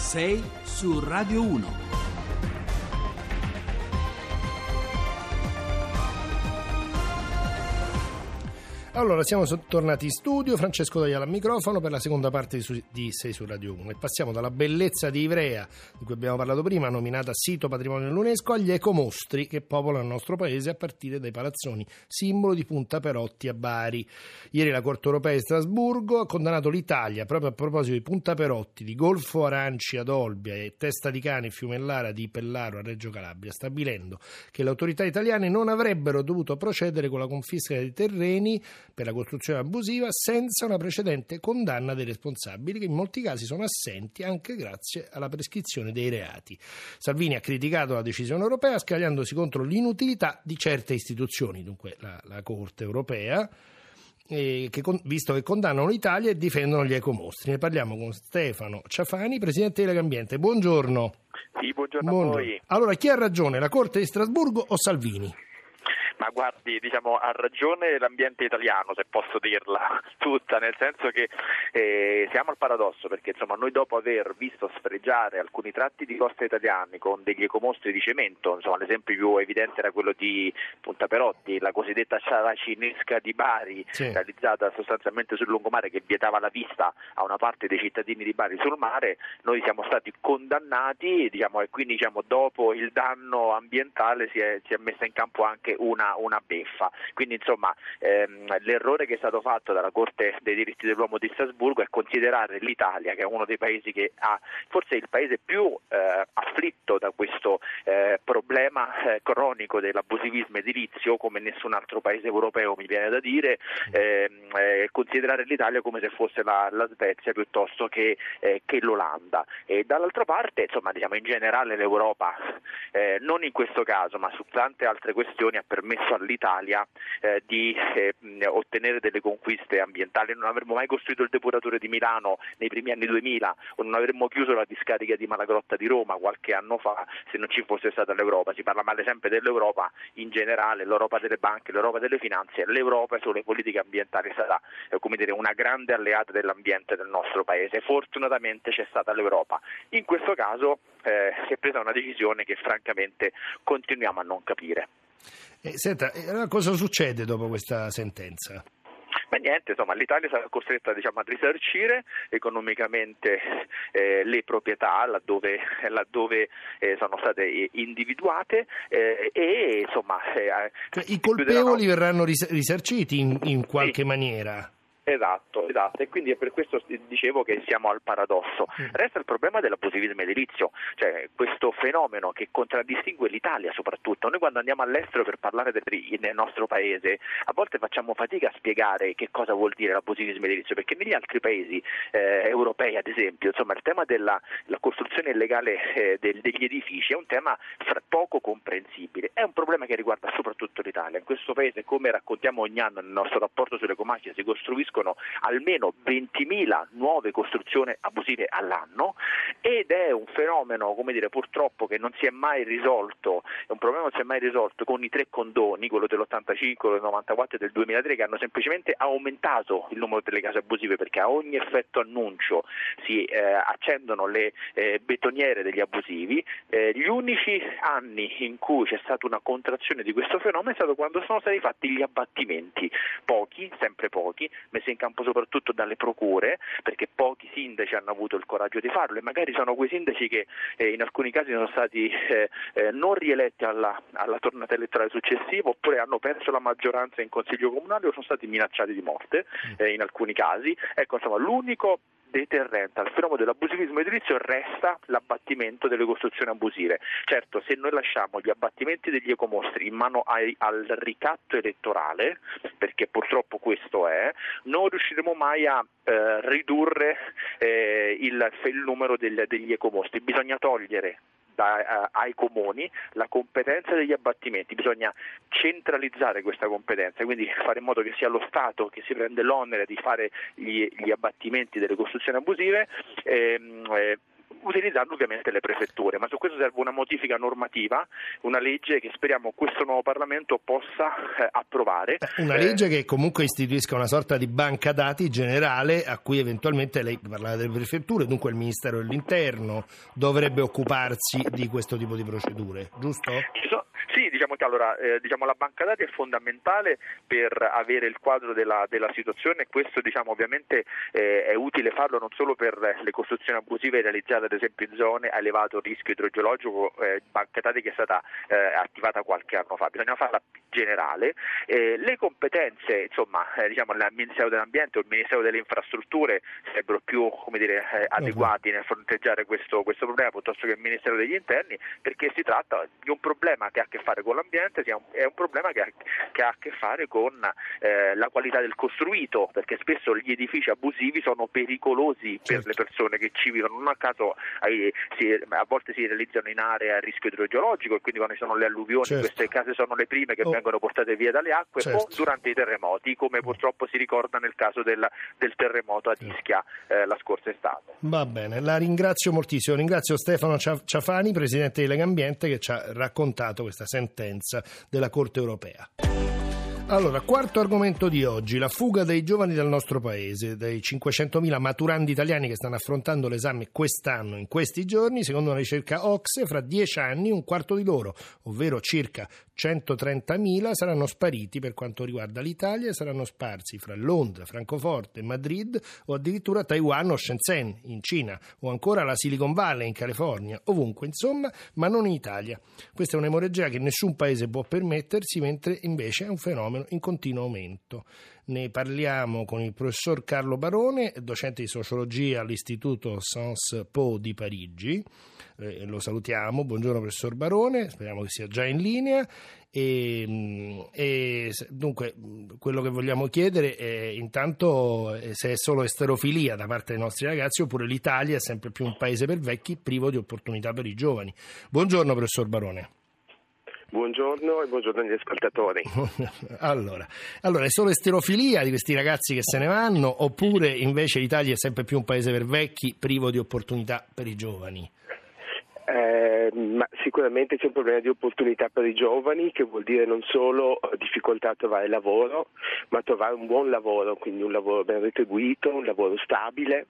6 su Radio 1. Allora, siamo tornati in studio, Francesco Dogliala al microfono per la seconda parte di, 6 su Radio 1 e passiamo dalla bellezza di Ivrea, di cui abbiamo parlato prima, nominata sito patrimonio dell'UNESCO, agli ecomostri che popolano il nostro paese a partire dai palazzoni, simbolo di Punta Perotti a Bari. Ieri la Corte Europea di Strasburgo ha condannato l'Italia, proprio a proposito di Punta Perotti, di Golfo Aranci ad Olbia e Testa di Cane Fiumellara di Pellaro a Reggio Calabria, stabilendo che le autorità italiane non avrebbero dovuto procedere con la confisca dei terreni per la costruzione abusiva senza una precedente condanna dei responsabili che in molti casi sono assenti anche grazie alla prescrizione dei reati. Salvini ha criticato la decisione europea scagliandosi contro l'inutilità di certe istituzioni, dunque la, la Corte europea, eh, che, visto che condannano l'Italia e difendono gli ecomostri. Ne parliamo con Stefano Ciafani, Presidente di Legambiente. Buongiorno. Sì, buongiorno, buongiorno a voi. Allora, chi ha ragione, la Corte di Strasburgo o Salvini? Ma guardi, diciamo, ha ragione l'ambiente italiano, se posso dirla tutta, nel senso che eh, siamo al paradosso, perché insomma, noi dopo aver visto sfregiare alcuni tratti di costa italiani con degli ecomostri di cemento, insomma, l'esempio più evidente era quello di Punta Perotti, la cosiddetta sciara cinesca di Bari, sì. realizzata sostanzialmente sul lungomare che vietava la vista a una parte dei cittadini di Bari sul mare, noi siamo stati condannati diciamo, e quindi diciamo, dopo il danno ambientale si è, si è messa in campo anche una una, beffa. Quindi insomma ehm, l'errore che è stato fatto dalla Corte dei diritti dell'uomo di Strasburgo è considerare l'Italia, che è uno dei paesi che ha forse il paese più eh, afflitto da questo eh, problema eh, cronico dell'abusivismo edilizio come nessun altro paese europeo mi viene da dire, ehm, eh, considerare l'Italia come se fosse la, la Svezia piuttosto che, eh, che, l'Olanda. E dall'altra parte insomma diciamo in generale l'Europa eh, non in questo caso ma su tante altre questioni ha permesso permesso all'Italia eh, di eh, ottenere delle conquiste ambientali. Non avremmo mai costruito il depuratore di Milano nei primi anni 2000 o non avremmo chiuso la discarica di Malagrotta di Roma qualche anno fa se non ci fosse stata l'Europa. Si parla male sempre dell'Europa in generale, l'Europa delle banche, l'Europa delle finanze, l'Europa sulle politiche ambientali stata eh, dire, una grande alleata dell'ambiente del nostro paese. Fortunatamente c'è stata l'Europa. In questo caso eh, si è presa una decisione che francamente continuiamo a non capire. Eh, senta, allora cosa succede dopo questa sentenza? Ma niente, insomma, l'Italia sarà costretta diciamo, a risarcire economicamente eh, le proprietà laddove, laddove eh, sono state individuate eh, e insomma... Eh, I colpevoli verranno risarciti in, in qualche sì. maniera? Esatto, esatto, e quindi è per questo dicevo che siamo al paradosso. Mm. Resta il problema dell'abusivismo edilizio, cioè questo fenomeno che contraddistingue l'Italia soprattutto. Noi quando andiamo all'estero per parlare del, nel nostro paese, a volte facciamo fatica a spiegare che cosa vuol dire l'abusivismo edilizio, perché negli altri paesi eh, europei, ad esempio, insomma, il tema della costruzione illegale eh, del, degli edifici è un tema poco comprensibile, è un problema che riguarda soprattutto l'Italia. In questo paese, come raccontiamo ogni anno nel nostro rapporto sulle comacchie, si costruiscono costruiscono almeno 20.000 nuove costruzioni abusive all'anno ed è un fenomeno, come dire, purtroppo che non si è mai risolto, è un problema che non si è mai risolto con i tre condoni, quello dell'85, del 94 e del 2003 che hanno semplicemente aumentato il numero delle case abusive perché a ogni effetto annuncio si eh, accendono le eh, betoniere degli abusivi. Eh, gli unici anni in cui c'è stata una contrazione di questo fenomeno è stato quando sono stati fatti gli abbattimenti, pochi, sempre pochi, messe in campo soprattutto dalle procure, perché pochi sindaci hanno avuto il coraggio di farlo e magari sono quei sindaci che eh, in alcuni casi sono stati eh, eh, non rieletti alla, alla, tornata elettorale successiva oppure hanno perso la maggioranza in consiglio comunale o sono stati minacciati di morte mm. eh, in alcuni casi. Ecco, insomma, l'unico deterrente al fenomeno dell'abusivismo edilizio resta l'abbattimento delle costruzioni abusive. Certo, se noi lasciamo gli abbattimenti degli ecomostri in mano ai, al ricatto elettorale, perché purtroppo questo è, non riusciremo mai a eh, ridurre eh, il, il, numero del, degli ecomostri. Bisogna togliere da, uh, ai comuni la competenza degli abbattimenti, bisogna centralizzare questa competenza, quindi fare in modo che sia lo Stato che si prende l'onere di fare gli, gli abbattimenti delle costruzioni abusive. Ehm, eh, utilizzando ovviamente le prefetture, ma su questo serve una modifica normativa, una legge che speriamo questo nuovo Parlamento possa eh, approvare. Una legge che comunque istituisca una sorta di banca dati generale a cui eventualmente lei parlava delle prefetture, dunque il Ministero dell'Interno dovrebbe occuparsi di questo tipo di procedure, giusto? Diciamo che allora, eh, diciamo, la banca dati è fondamentale per avere il quadro della, della situazione e questo diciamo, ovviamente eh, è utile farlo non solo per le costruzioni abusive realizzate ad esempio in zone a elevato rischio idrogeologico, eh, banca dati che è stata eh, attivata qualche anno fa, bisogna farla generale. Eh, le competenze, insomma, eh, diciamo, il Ministero dell'Ambiente o il Ministero delle Infrastrutture sarebbero più dire, adeguati nel fronteggiare questo, questo problema piuttosto che il Ministero degli Interni perché si tratta di un problema che ha a che fare con l'ambiente, è un problema che ha, che ha a che fare con eh, la qualità del costruito, perché spesso gli edifici abusivi sono pericolosi certo. per le persone che ci vivono, non a caso eh, si, a volte si realizzano in aree a rischio idrogeologico e quindi quando ci sono le alluvioni certo. queste case sono le prime che oh. vengono portate via dalle acque certo. o durante i terremoti, come purtroppo si ricorda nel caso del, del terremoto a Ischia eh, la scorsa estate. Va bene, la ringrazio moltissimo, ringrazio Stefano Ciafani, Presidente di Lega Ambiente, che ci ha raccontato questa sentenza della Corte europea. Allora, quarto argomento di oggi, la fuga dei giovani dal nostro paese, dei 500.000 maturandi italiani che stanno affrontando l'esame quest'anno, in questi giorni, secondo una ricerca Ox, fra dieci anni un quarto di loro, ovvero circa 130.000, saranno spariti per quanto riguarda l'Italia saranno sparsi fra Londra, Francoforte, Madrid o addirittura Taiwan o Shenzhen in Cina o ancora la Silicon Valley in California, ovunque insomma, ma non in Italia. Questa è un'emorragia che nessun paese può permettersi, mentre invece è un fenomeno fenomeno in continuo aumento. Ne parliamo con il professor Carlo Barone, docente di sociologia all'Istituto Sciences Po di Parigi. Eh, lo salutiamo, buongiorno professor Barone, speriamo che sia già in linea. E, mm, e, dunque quello che vogliamo chiedere è intanto eh, se è solo esterofilia da parte dei nostri ragazzi oppure l'Italia è sempre più un paese per vecchi privo di opportunità per i giovani. Buongiorno professor Barone. Buongiorno e buongiorno agli ascoltatori. allora, allora, è solo esterofilia di questi ragazzi che se ne vanno oppure invece l'Italia è sempre più un paese per vecchi privo di opportunità per i giovani? Eh, ma sicuramente c'è un problema di opportunità per i giovani che vuol dire non solo difficoltà a trovare lavoro, ma trovare un buon lavoro, quindi un lavoro ben retribuito, un lavoro stabile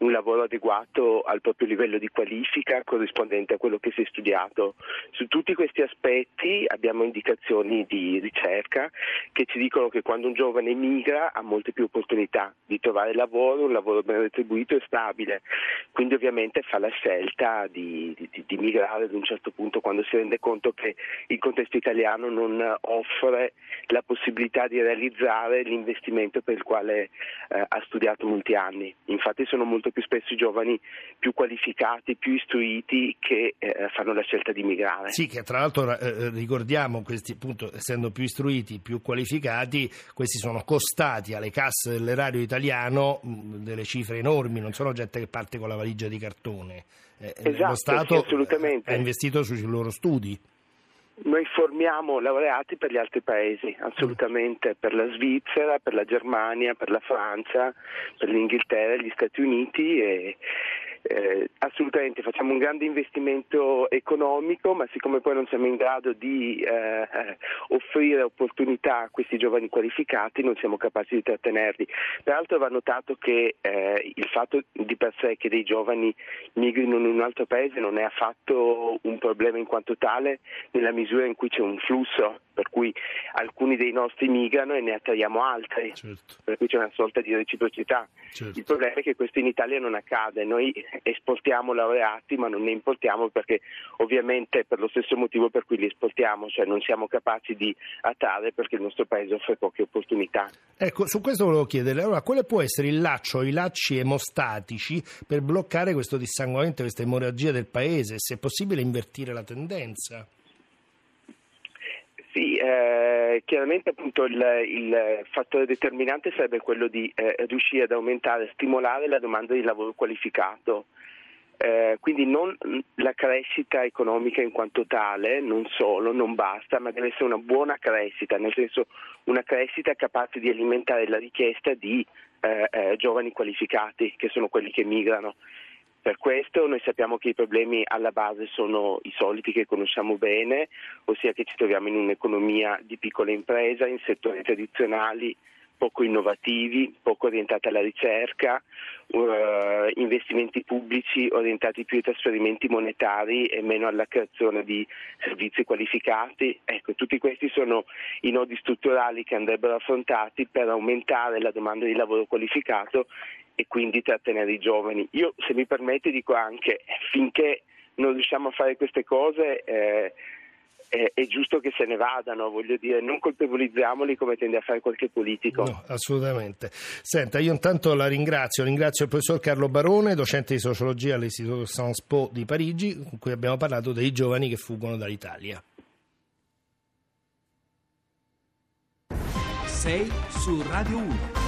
un lavoro adeguato al proprio livello di qualifica corrispondente a quello che si è studiato. Su tutti questi aspetti abbiamo indicazioni di ricerca che ci dicono che quando un giovane migra ha molte più opportunità di trovare lavoro, un lavoro ben retribuito e stabile, quindi ovviamente fa la scelta di, di, di migrare ad un certo punto quando si rende conto che il contesto italiano non offre la possibilità di realizzare l'investimento per il quale eh, ha studiato molti anni. Infatti sono molto più spesso i giovani più qualificati, più istruiti che eh, fanno la scelta di migrare. Sì, che tra l'altro eh, eh, ricordiamo, questi appunto essendo più istruiti, più qualificati, questi sono costati alle casse dell'erario italiano mh, delle cifre enormi, non sono gente che parte con la valigia di cartone. Eh, esatto, lo Stato sì, ha investito sui loro studi. Noi formiamo laureati per gli altri paesi, assolutamente, per la Svizzera, per la Germania, per la Francia, per l'Inghilterra, gli Stati Uniti e, eh, assolutamente facciamo un grande investimento economico, ma siccome poi non siamo in grado di eh, offrire opportunità a questi giovani qualificati, non siamo capaci di trattenerli. Peraltro va notato che eh, il fatto di per sé che dei giovani migrino in un altro paese non è affatto un problema in quanto tale nella misura in cui c'è un flusso per cui alcuni dei nostri migrano e ne attraiamo altri, certo. per cui c'è una sorta di reciprocità. Certo. Il problema è che questo in Italia non accade, noi esportiamo laureati ma non ne importiamo perché ovviamente per lo stesso motivo per cui li esportiamo, cioè non siamo capaci di attrarre perché il nostro paese offre poche opportunità. Ecco, su questo volevo chiedere, allora quale può essere il laccio, i lacci emostatici per bloccare questo dissanguamento, questa emorragia del paese, se è possibile invertire la tendenza? Sì, eh, chiaramente appunto il, il, fattore determinante sarebbe quello di eh, riuscire ad aumentare, stimolare la domanda di lavoro qualificato. Eh, quindi non la crescita economica in quanto tale, non solo, non basta, ma deve essere una buona crescita, nel senso una crescita capace di alimentare la richiesta di eh, eh, giovani qualificati, che sono quelli che migrano Per questo noi sappiamo che i problemi alla base sono i soliti che conosciamo bene, ossia che ci troviamo in un'economia di piccola impresa, in settori tradizionali poco innovativi, poco orientati alla ricerca, uh, investimenti pubblici orientati più ai trasferimenti monetari e meno alla creazione di servizi qualificati. Ecco, tutti questi sono i nodi strutturali che andrebbero affrontati per aumentare la domanda di lavoro qualificato e quindi trattenere i giovani. Io, se mi permette, dico anche finché non riusciamo a fare queste cose. Eh, è, è, giusto che se ne vadano, voglio dire, non colpevolizziamoli come tende a fare qualche politico. No, assolutamente. Senta, io intanto la ringrazio, ringrazio il professor Carlo Barone, docente di sociologia all'Istituto Sciences Po di Parigi, con cui abbiamo parlato dei giovani che fuggono dall'Italia. 6 su Radio 1.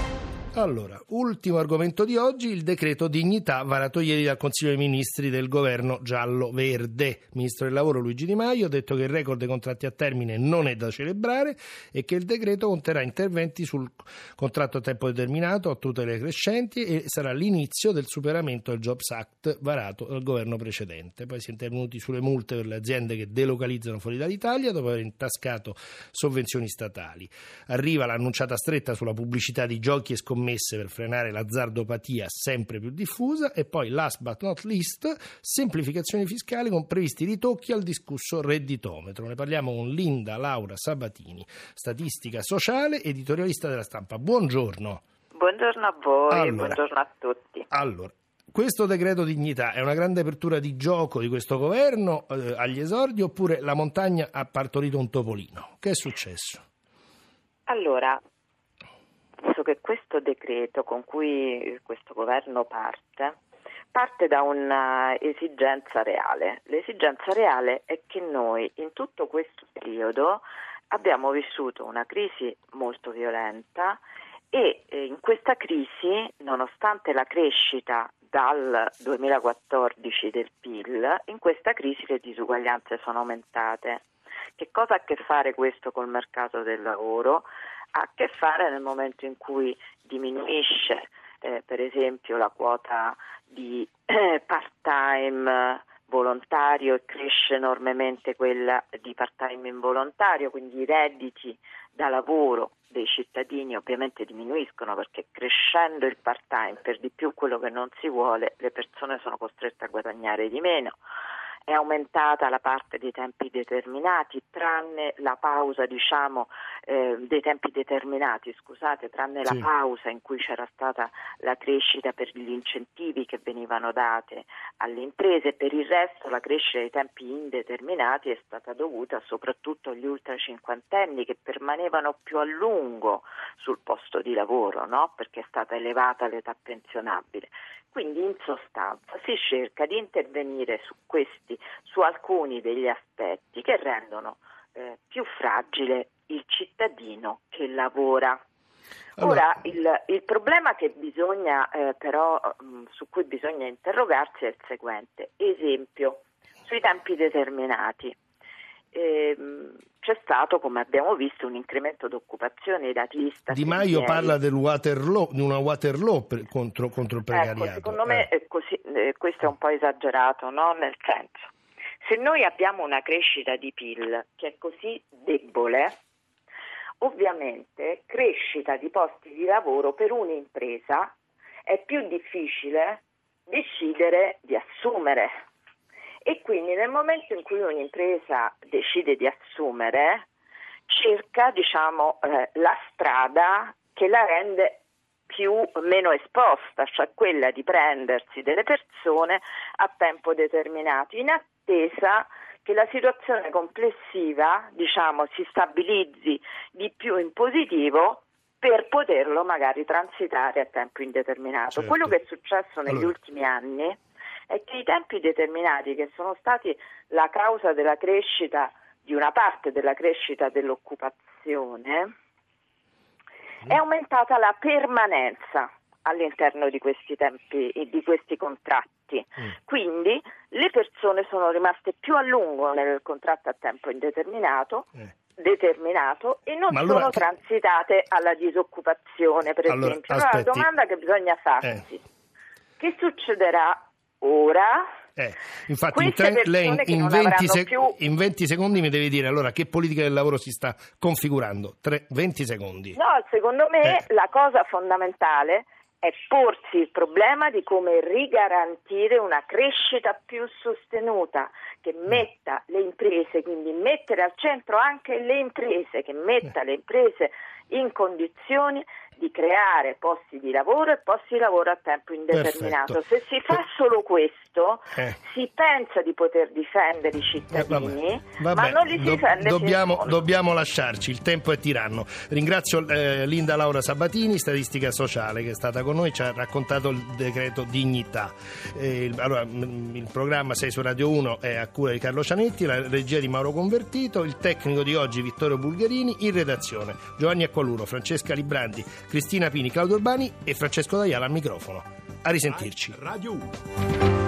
Allora, ultimo argomento di oggi, il decreto dignità varato ieri dal Consiglio dei Ministri del governo giallo-verde. Ministro del Lavoro Luigi Di Maio ha detto che il record dei contratti a termine non è da celebrare e che il decreto conterrà interventi sul contratto a tempo determinato a tutele crescenti e sarà l'inizio del superamento del Jobs Act varato dal governo precedente. Poi si è intervenuti sulle multe per le aziende che delocalizzano fuori dall'Italia dopo aver intascato sovvenzioni statali. Arriva l'annunciata stretta sulla pubblicità di giochi e scommesse scommesse per frenare l'azzardopatia sempre più diffusa e poi last but not least semplificazioni fiscali con previsti ritocchi al discusso redditometro. Ne parliamo con Linda Laura Sabatini, statistica sociale, editorialista della stampa. Buongiorno. Buongiorno a voi, allora, buongiorno a tutti. Allora, questo decreto dignità è una grande apertura di gioco di questo governo eh, agli esordi oppure la montagna ha partorito un topolino? Che è successo? Allora, penso che questo decreto con cui questo governo parte parte da un'esigenza reale. L'esigenza reale è che noi in tutto questo periodo abbiamo vissuto una crisi molto violenta e eh, in questa crisi, nonostante la crescita dal 2014 del PIL, in questa crisi le disuguaglianze sono aumentate. Che cosa ha a che fare questo col mercato del lavoro? Ha a che fare nel momento in cui diminuisce eh, per esempio la quota di eh, part-time volontario e cresce enormemente quella di part-time involontario, quindi i redditi da lavoro dei cittadini ovviamente diminuiscono perché crescendo il part-time per di più quello che non si vuole, le persone sono costrette a guadagnare di meno è aumentata la parte dei tempi determinati, tranne la pausa, diciamo, eh, dei tempi determinati, scusate, tranne sì. la pausa in cui c'era stata la crescita per gli incentivi che venivano date alle imprese, per il resto la crescita dei tempi indeterminati è stata dovuta soprattutto agli ultra cinquantenni che permanevano più a lungo sul posto di lavoro, no? perché è stata elevata l'età pensionabile. Quindi in sostanza si cerca di intervenire su questi, su alcuni degli aspetti che rendono eh, più fragile il cittadino che lavora. Allora, Ora, il, il, problema bisogna, eh, però, mh, mm, su cui bisogna interrogarsi è il seguente. Esempio, sui tempi determinati stato, come abbiamo visto, un incremento d'occupazione, i dati Istat. Di Maio parla del Waterloo, di una Waterloo per, contro, contro, il ecco, precariato. Ecco, secondo me eh. così, eh, questo è un po' esagerato, no? nel senso, se noi abbiamo una crescita di PIL che è così debole, ovviamente crescita di posti di lavoro per un'impresa è più difficile decidere di assumere e quindi nel momento in cui un'impresa decide di assumere cerca diciamo, eh, la strada che la rende più, meno esposta, cioè quella di prendersi delle persone a tempo determinato, in attesa che la situazione complessiva diciamo, si stabilizzi di più in positivo per poterlo magari transitare a tempo indeterminato. Certo. Quello che è successo negli allora. ultimi anni è che i tempi determinati, che sono stati la causa della crescita, di una parte della crescita dell'occupazione, è aumentata la permanenza all'interno di questi tempi, di questi contratti. Mm. Quindi le persone sono rimaste più a lungo nel contratto a tempo indeterminato. Eh. Determinato e non allora, sono transitate alla disoccupazione, per allora, esempio. Allora, la domanda che bisogna farsi: eh. che succederà ora Eh, infatti in, tre- lei in, persone che in non 20 avranno sec- più- in 20 secondi mi devi dire allora che politica del lavoro si sta configurando. Tre- 20 secondi. No, secondo me Eh. la cosa fondamentale è porsi il problema di come rigarantire una crescita più sostenuta che Mm. metta le imprese, quindi mettere al centro anche le imprese, che metta le imprese in condizioni di creare posti di lavoro e posti di lavoro a tempo indeterminato. Perfetto. Se si fa solo questo, Eh. si pensa di poter difendere i Eh, cittadini, vabbè. ma non li si Do- difende dobbiamo, dobbiamo lasciarci, il tempo è tiranno. Ringrazio eh, Linda Laura Sabatini, statistica sociale, che è stata con noi, ci ha raccontato il decreto dignità. Eh, il, allora, m- il programma 6 su Radio 1 è a cura di Carlo Cianetti, la regia di Mauro Convertito, il tecnico di oggi Vittorio Bulgarini, in redazione Giovanni Acqualuro, Francesca Librandi, Cristina Pini, Claudio Urbani e Francesco D'Aiala al microfono. A risentirci. Radio 1.